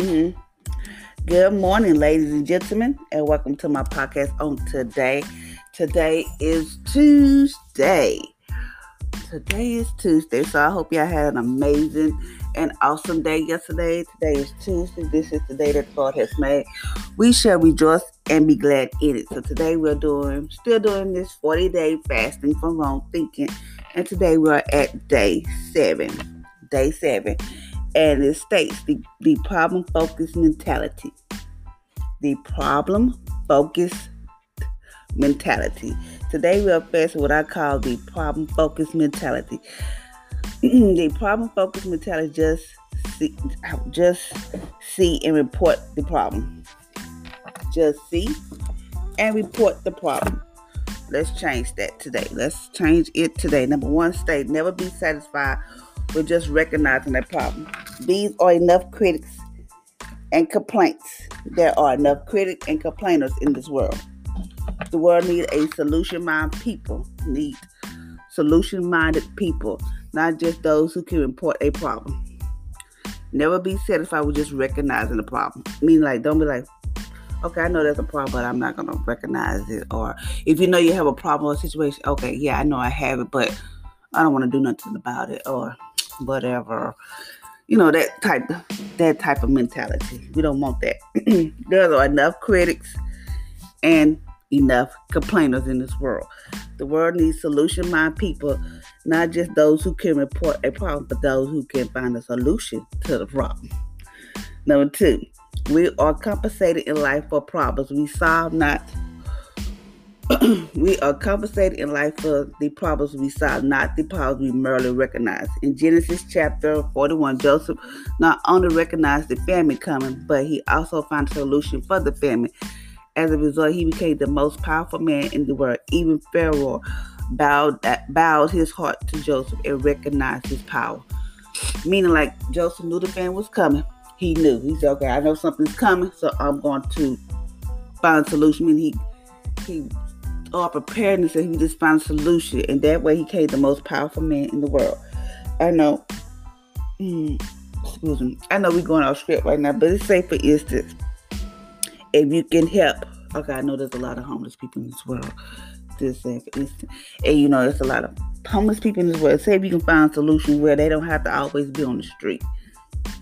Mm-hmm. Good morning, ladies and gentlemen, and welcome to my podcast on today. Today is Tuesday. Today is Tuesday, so I hope y'all had an amazing and awesome day yesterday. Today is Tuesday. This is the day that God has made. We shall rejoice and be glad in it. So today we're doing, still doing this 40 day fasting from wrong thinking, and today we're at day seven. Day seven and it states the, the problem focused mentality. The problem focused mentality. Today we are facing what I call the problem focused mentality. the problem focused mentality just see, just see and report the problem. Just see and report the problem. Let's change that today. Let's change it today. Number one, state never be satisfied with just recognizing that problem. These are enough critics and complaints. There are enough critics and complainers in this world. The world needs a solution-minded people. Need solution-minded people, not just those who can report a problem. Never be satisfied with just recognizing the problem. I mean, like, don't be like, okay, I know there's a problem, but I'm not gonna recognize it. Or if you know you have a problem or situation, okay, yeah, I know I have it, but I don't want to do nothing about it. Or whatever. You know that type that type of mentality. We don't want that. there are enough critics and enough complainers in this world. The world needs solution minded people, not just those who can report a problem, but those who can find a solution to the problem. Number two, we are compensated in life for problems we solve, not we are compensated in life for the problems we solve, not the problems we merely recognize. In Genesis chapter 41, Joseph not only recognized the famine coming, but he also found a solution for the famine. As a result, he became the most powerful man in the world. Even Pharaoh bowed, bowed his heart to Joseph and recognized his power. Meaning, like Joseph knew the famine was coming. He knew. He said, "Okay, I know something's coming, so I'm going to find a solution." Mean, he he or preparedness and he just found a solution. And that way he became the most powerful man in the world. I know. Mm, excuse me. I know we're going off script right now, but it's say for instance, if you can help. Okay, I know there's a lot of homeless people in this world. Just say for instance. And you know there's a lot of homeless people in this world. Say if you can find a solution where they don't have to always be on the street.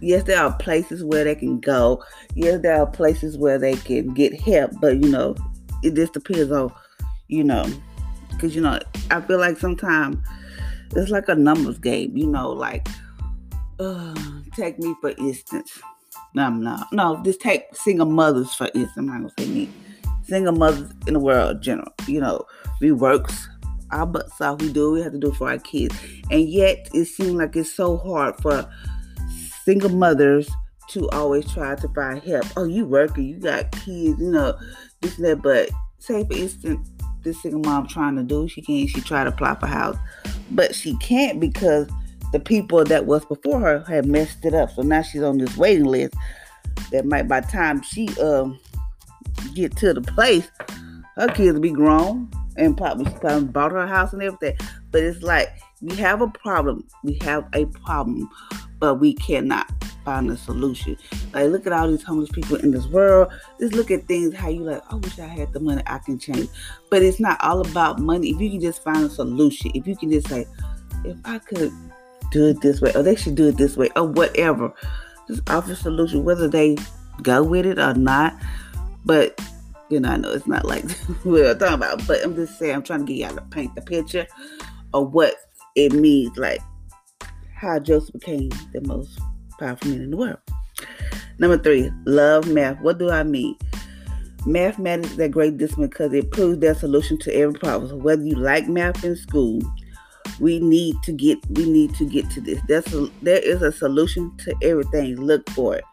Yes, there are places where they can go. Yes, there are places where they can get help, but you know, it just depends on you know, because you know, I feel like sometimes it's like a numbers game, you know, like uh, take me for instance. No, not. No, just take single mothers for instance. I'm not gonna say me. Single mothers in the world, general. You know, we works our butts off. We do. We have to do for our kids, and yet it seems like it's so hard for single mothers to always try to find help. Oh, you working? You got kids? You know, this and that. But say for instance, this single mom trying to do. She can't. She tried to apply for house, but she can't because the people that was before her had messed it up. So now she's on this waiting list. That might by time she um get to the place, her kids will be grown and probably she probably bought her house and everything. But it's like we have a problem. We have a problem, but we cannot find a solution. Like, look at all these homeless people in this world. Just look at things how you like, I wish I had the money I can change. But it's not all about money. If you can just find a solution, if you can just say, if I could do it this way, or they should do it this way, or whatever, just offer a solution, whether they go with it or not. But you know, I know it's not like we're talking about, but I'm just saying, I'm trying to get y'all to paint the picture of what it means, like how Joseph became the most powerful men in the world. Number three, love math. What do I mean? Mathematics is a great discipline because it proves their solution to every problem. So whether you like math in school, we need to get we need to get to this. There's a, there is a solution to everything. Look for it.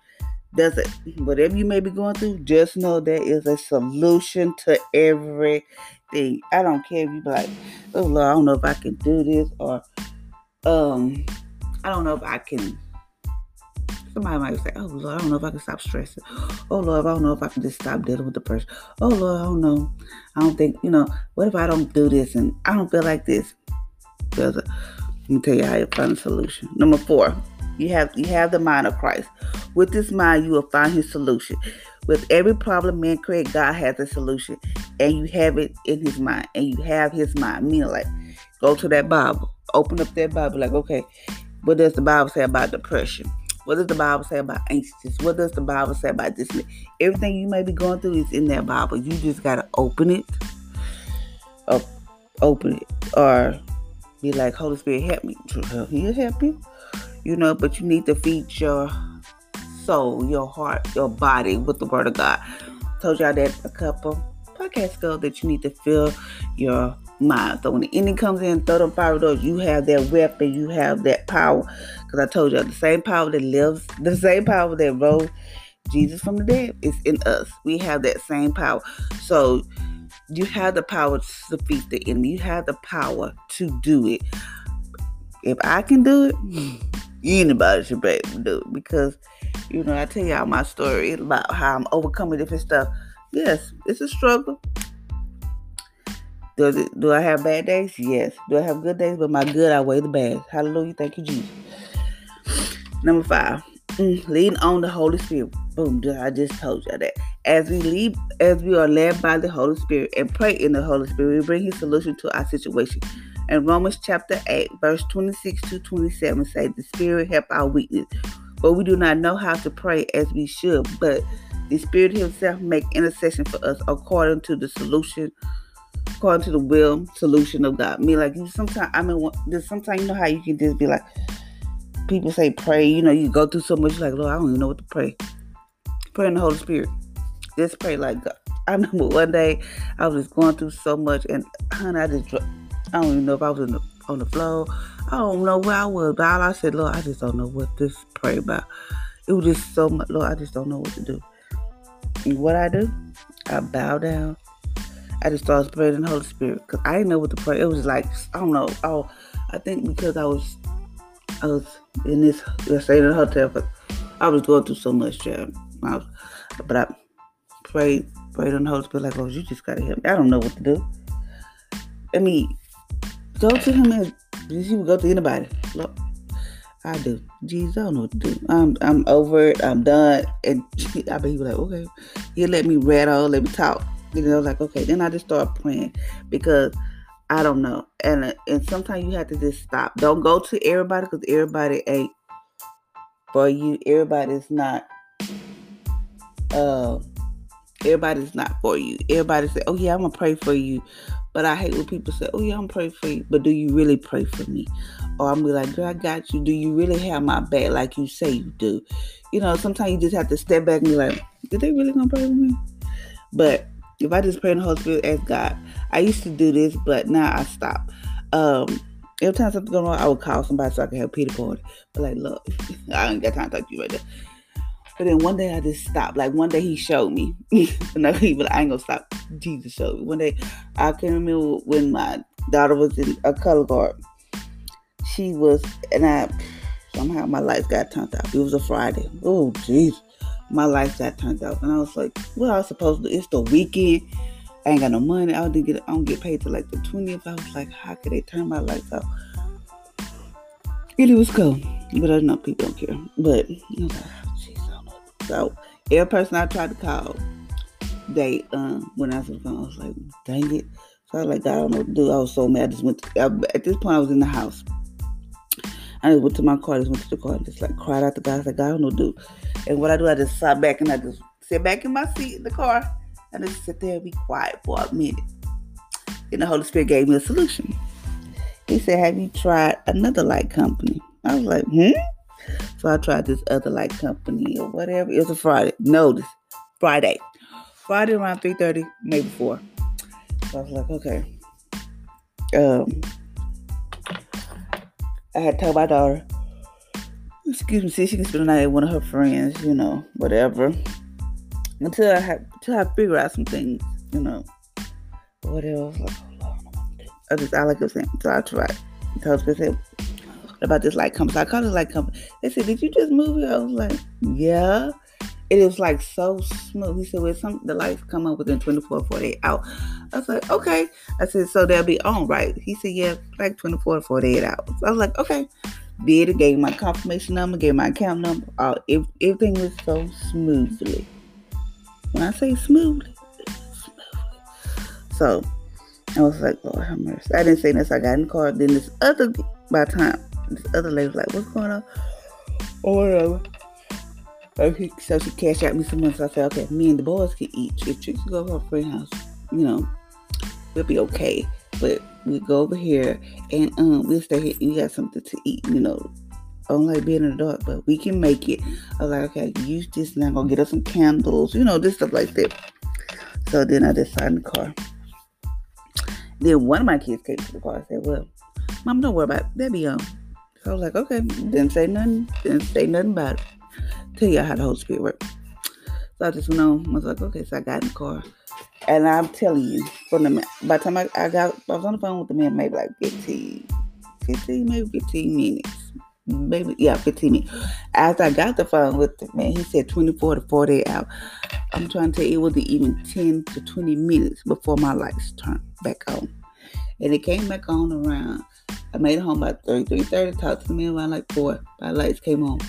Does it whatever you may be going through, just know there is a solution to everything. I don't care if you be like, oh Lord, I don't know if I can do this or um I don't know if I can Somebody might say, Oh Lord, I don't know if I can stop stressing. Oh Lord, I don't know if I can just stop dealing with the person. Oh Lord, I don't know. I don't think, you know, what if I don't do this and I don't feel like this? let me tell you how you find a solution. Number four, you have you have the mind of Christ. With this mind, you will find his solution. With every problem man create, God has a solution, and you have it in his mind, and you have his mind. Meaning, like, go to that Bible, open up that Bible, like, okay, what does the Bible say about depression? What does the Bible say about anxious? What does the Bible say about this? Everything you may be going through is in that Bible. You just gotta open it, up, open it, or be like, Holy Spirit, help me. He'll help you, you know. But you need to feed your soul, your heart, your body with the Word of God. told y'all that a couple podcasts ago that you need to fill your mind. So when the enemy comes in, throw them fire doors, you have that weapon, you have that power because I told you the same power that lives, the same power that rose Jesus from the dead is in us. We have that same power. So you have the power to defeat the enemy. You have the power to do it. If I can do it, anybody should be able to do it. Because, you know, I tell y'all my story about how I'm overcoming different stuff. Yes, it's a struggle. It, do I have bad days? Yes. Do I have good days? But my good outweigh the bad. Hallelujah. Thank you, Jesus. Number five, mm, lean on the Holy Spirit. Boom, I just told you that. As we lead, as we are led by the Holy Spirit and pray in the Holy Spirit, we bring His solution to our situation. In Romans chapter 8, verse 26 to 27 say, The Spirit help our weakness. But we do not know how to pray as we should. But the Spirit Himself make intercession for us according to the solution, according to the will solution of God. Me like you sometimes I mean sometimes you know how you can just be like people say pray, you know, you go through so much, like, Lord, I don't even know what to pray. Pray in the Holy Spirit. Just pray like God. I remember one day I was just going through so much, and honey, I just, I don't even know if I was the, on the floor. I don't know where I was, but all I said, Lord, I just don't know what to pray about. It was just so much, Lord, I just don't know what to do. And what I do, I bow down. I just started praying in the Holy Spirit because I didn't know what to pray. It was like, I don't know. Oh, I think because I was I was in this, say in a hotel, but I was going through so much, job. I was, but I prayed, prayed on the Holy Spirit, like, oh, you just gotta help me. I don't know what to do. I mean, go to him and you would go to anybody. Look, I do. Jesus, I don't know what to do. I'm I'm over it. I'm done. And I bet he was like, okay. He'll let me rattle, let me talk. You know, like, okay. Then I just start praying because I don't know. And and sometimes you have to just stop. Don't go to everybody because everybody ain't for you. Everybody's not. Uh, everybody's not for you. Everybody say, "Oh yeah, I'm gonna pray for you," but I hate when people say, "Oh yeah, I'm pray for you," but do you really pray for me? Or I'm be like, "Girl, I got you." Do you really have my back like you say you do? You know, sometimes you just have to step back and be like, "Did they really gonna pray for me?" But if I just pray in the Holy Spirit, ask God. I used to do this, but now I stop. Um, every time something going on, I would call somebody so I could have Peter party. But like, look, I ain't got time to talk to you right now. But then one day I just stopped. Like one day he showed me. no, he but I ain't gonna stop. Jesus showed me. One day I can remember when my daughter was in a color guard. She was and I somehow my lights got turned off. It was a Friday. Oh jeez my life got turned out. And I was like, what I was supposed to? It's the weekend. I ain't got no money. I didn't get I don't get paid till like the 20th. I was like, how could they turn my lights out? And it was cool. But I know people don't care. But I like. So every person I tried to call, they um when I was on the phone, I was like, dang it. So I was like, I don't know what to do. I was so mad. I just went to, I, at this point I was in the house. I went to my car, just went to the car and just like cried out to God. I was like, God, I don't know do. And what I do, I just sat back and I just sit back in my seat in the car and just sit there and be quiet for a minute. Then the Holy Spirit gave me a solution. He said, Have you tried another light company? I was like, Hmm? So I tried this other light company or whatever. It was a Friday. Notice, Friday. Friday around 3.30, maybe 4. So I was like, okay. Um, I had told my daughter, excuse me, see, she can spend the night with one of her friends, you know, whatever. Until I have, until I figure out some things, you know, oh Lord, I just, I like it saying, so I. So I was say about this light company. So I called it light company. They said, "Did you just move here?" I was like, "Yeah." It was like so smooth. He said, "Well, some the lights come up within 24 48 hours." I was like, "Okay." I said, "So they'll be on, right?" He said, "Yeah, like 24 48 hours." I was like, "Okay." Did it, gave my confirmation number, gave my account number. All, if everything was so smoothly. When I say smoothly, smoothly. So I was like, Lord have mercy. I didn't say this. I got in the car. Then this other, by the time, this other lady was like, what's going on? Or whatever. So she cashed out me some money. So I said, okay, me and the boys can eat. If Trixie go to her friend house, you know, we'll be okay. But we go over here and um we'll stay here. You got something to eat, you know. I don't like being in the dark, but we can make it. I was like, okay, use this and I'm gonna get us some candles, you know, this stuff like that. So then I sat in the car. Then one of my kids came to the car and said, Well, Mom, don't worry about it. That be on. So I was like, okay, didn't say nothing, didn't say nothing about it. Tell y'all how the Holy Spirit works. So I just went on. I was like, okay, so I got in the car. And I'm telling you, from the by the time I, I got, I was on the phone with the man maybe like 15, 15, maybe 15 minutes. Maybe, yeah, 15 minutes. After I got the phone with the man, he said 24 to 48 hours. I'm trying to tell you, it was even 10 to 20 minutes before my lights turned back on. And it came back on around, I made it home by 3, 3.30, talked to the man around like 4. My lights came on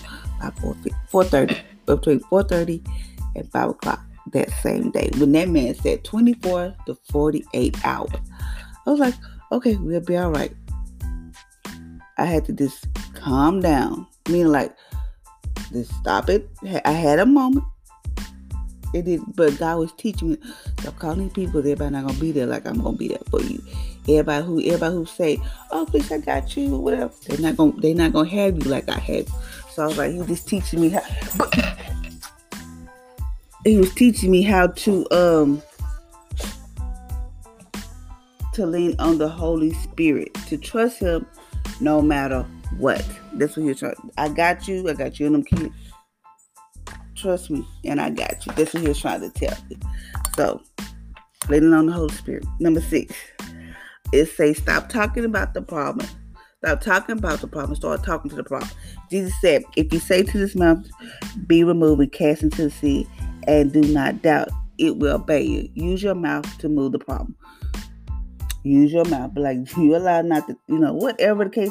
by 4, 4.30, between 4.30 and 5 o'clock that same day. When that man said 24 to 48 hours, I was like, okay, we'll be all right. I had to just calm down, meaning like, just stop it. I had a moment. It did, but God was teaching me. Stop calling people. Everybody not gonna be there like I'm gonna be there for you. Everybody who, everybody who say, "Oh, please, I got you," whatever. They're not gonna, they're not gonna have you like I have. So I was like, He just teaching me how. But he was teaching me how to um to lean on the Holy Spirit, to trust Him no matter what. That's what He's trying. I got you. I got you and them kids. Trust me, and I got you. That's what He was trying to tell me. So, leaning on the Holy Spirit. Number six, it say stop talking about the problem. Stop talking about the problem. Start talking to the problem. Jesus said, "If you say to this mountain, be removed and cast into the sea." and do not doubt it will obey you. Use your mouth to move the problem. Use your mouth, like you allow not to, you know, whatever the case,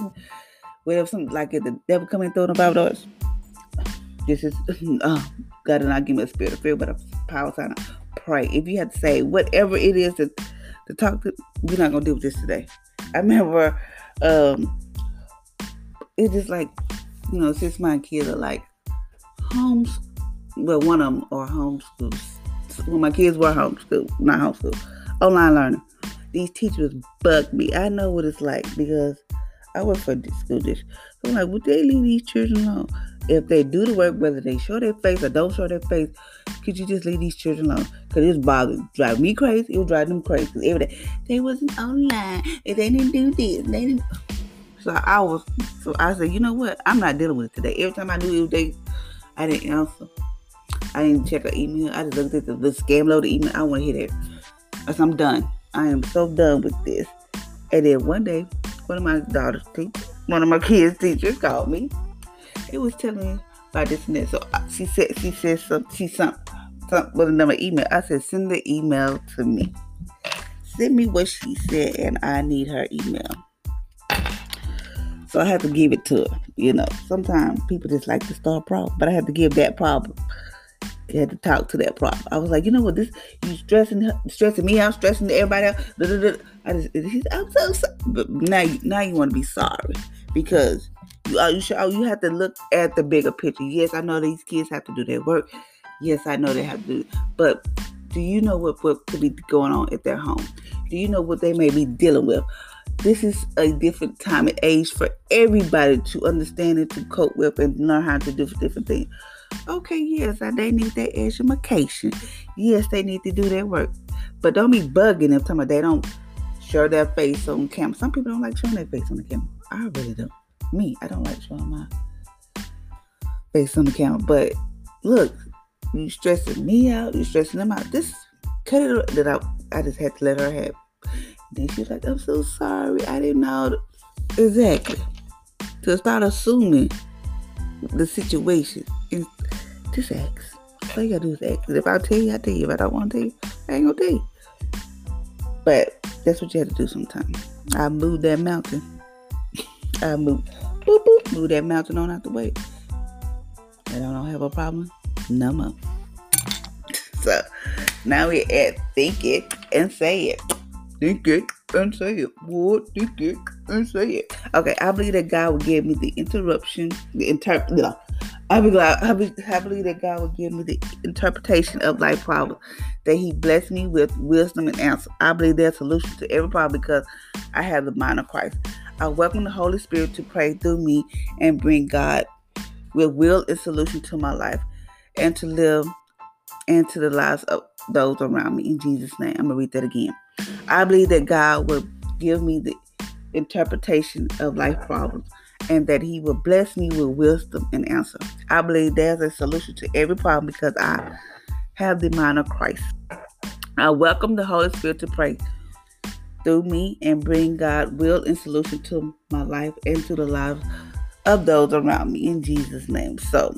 whatever something like if the devil come and throw the five dollars, this is uh, God did not give me a spirit of fear, but a power sign. Pray. If you had to say whatever it is to to talk to, we're not gonna deal with this today. I remember um it's just like you know, since my kids are like homes, well, one of them are homeschooled. When my kids were homeschooled, not homeschooled, online learning. These teachers bug me. I know what it's like because I work for a school district. So I'm like, would they leave these children alone? If they do the work, whether they show their face or don't show their face, could you just leave these children alone? Because it's bothering, drive me crazy. It would drive them crazy. Every day, they wasn't online. If they didn't do this, they didn't. So I was, so I said, you know what? I'm not dealing with it today. Every time I knew it, they, I didn't answer. I didn't check an email. I just looked at the, the scam load email. I want to hit it. Said, I'm done. I am so done with this. And then one day, one of my daughter's teachers, one of my kids' teachers called me. It was telling me about this and that. So uh, she said, she said something, she sent something with another email. I said, send the email to me. Send me what she said, and I need her email. So I had to give it to her. You know, sometimes people just like to start a problem, but I had to give that problem You had to talk to that problem. I was like, you know what, this you stressing stressing me out, stressing everybody out. I just, I'm so sorry. But now, now you want to be sorry because you oh, you, should, oh, you have to look at the bigger picture. Yes, I know these kids have to do their work. Yes, I know they have to do, but do you know what what could be going on at their home? Do you know what they may be dealing with? This is a different time and age for everybody to understand and to cope with and learn how to do different things. Okay, yes, they need that education. Yes, they need to do their work. But don't be bugging them talking about they don't show their face on camera. Some people don't like showing their face on the camera. I really don't. Me, I don't like showing my face on the camera. But look, you stressing me out, you stressing them out. This cut it that I I just had to let her have. Then she's like, I'm so sorry. I didn't know exactly. To start assuming the situation. And just ask. All you gotta do is ask. If I tell you, I tell you. If I don't want to tell you, I ain't gonna tell you. But that's what you have to do sometimes. I moved that mountain. I moved. Boop, boop, move that mountain on out the way. And I don't have a problem no more. So now we at think it and say it. Think it and say it. What? Think it and say it. Okay, I believe that God will give me the interruption, the. No, I believe, I, believe, I believe that God will give me the interpretation of life problems. That He bless me with wisdom and answer. I believe there's solution to every problem because I have the mind of Christ. I welcome the Holy Spirit to pray through me and bring God with will and solution to my life and to live and to the lives of those around me. In Jesus' name, I'm going to read that again. I believe that God will give me the interpretation of life problems and that He will bless me with wisdom and answer. I believe there's a solution to every problem because I have the mind of Christ. I welcome the Holy Spirit to pray through me and bring God will and solution to my life and to the lives of those around me in Jesus' name. So,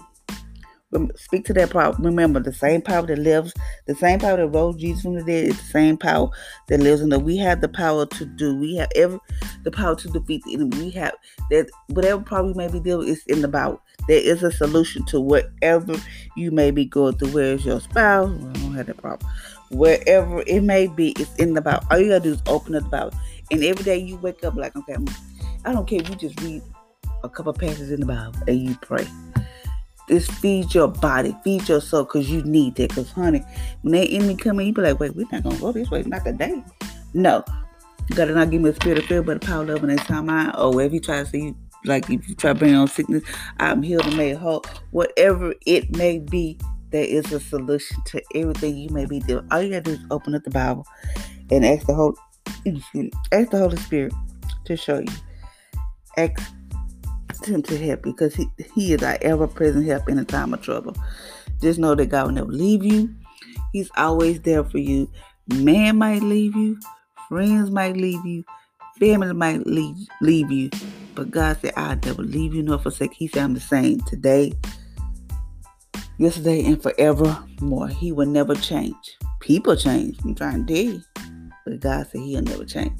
speak to that power. Remember, the same power that lives, the same power that rose Jesus from the dead is the same power that lives in us. We have the power to do. We have every the power to defeat the enemy. We have that whatever problem you may be dealing is in the Bible. There is a solution to whatever you may be going through. Where is your spouse? Don't have that problem. Wherever it may be, it's in the Bible. All you gotta do is open up the Bible. And every day you wake up like, okay, I don't care if you just read a couple passages in the Bible and you pray. This feeds your body, feed your soul, because you need that. Because, honey, when that enemy come in, you be like, wait, we're not to go this way, not today. No. You got to not give me a spirit of fear, but a power of love and a sound mind. Oh, or if you try to see, like if you try to bring on sickness, I'm healed and made whole. Whatever it may be, there is a solution to everything you may be doing. All you got to do is open up the Bible and ask the Holy, ask the Holy Spirit to show you. Ask him to help you because he, he is our ever present help in a time of trouble. Just know that God will never leave you. He's always there for you. Man might leave you, friends might leave you, family might leave, leave you. But God said, I'll never leave you nor forsake. He said, I'm the same today, yesterday, and forevermore. He will never change. People change. I'm trying to tell you. But God said He'll never change.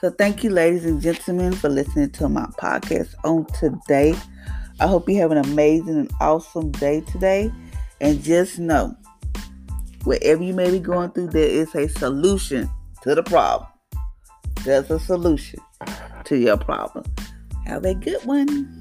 So, thank you, ladies and gentlemen, for listening to my podcast on today. I hope you have an amazing and awesome day today. And just know, whatever you may be going through, there is a solution to the problem. There's a solution to your problem. Have a good one.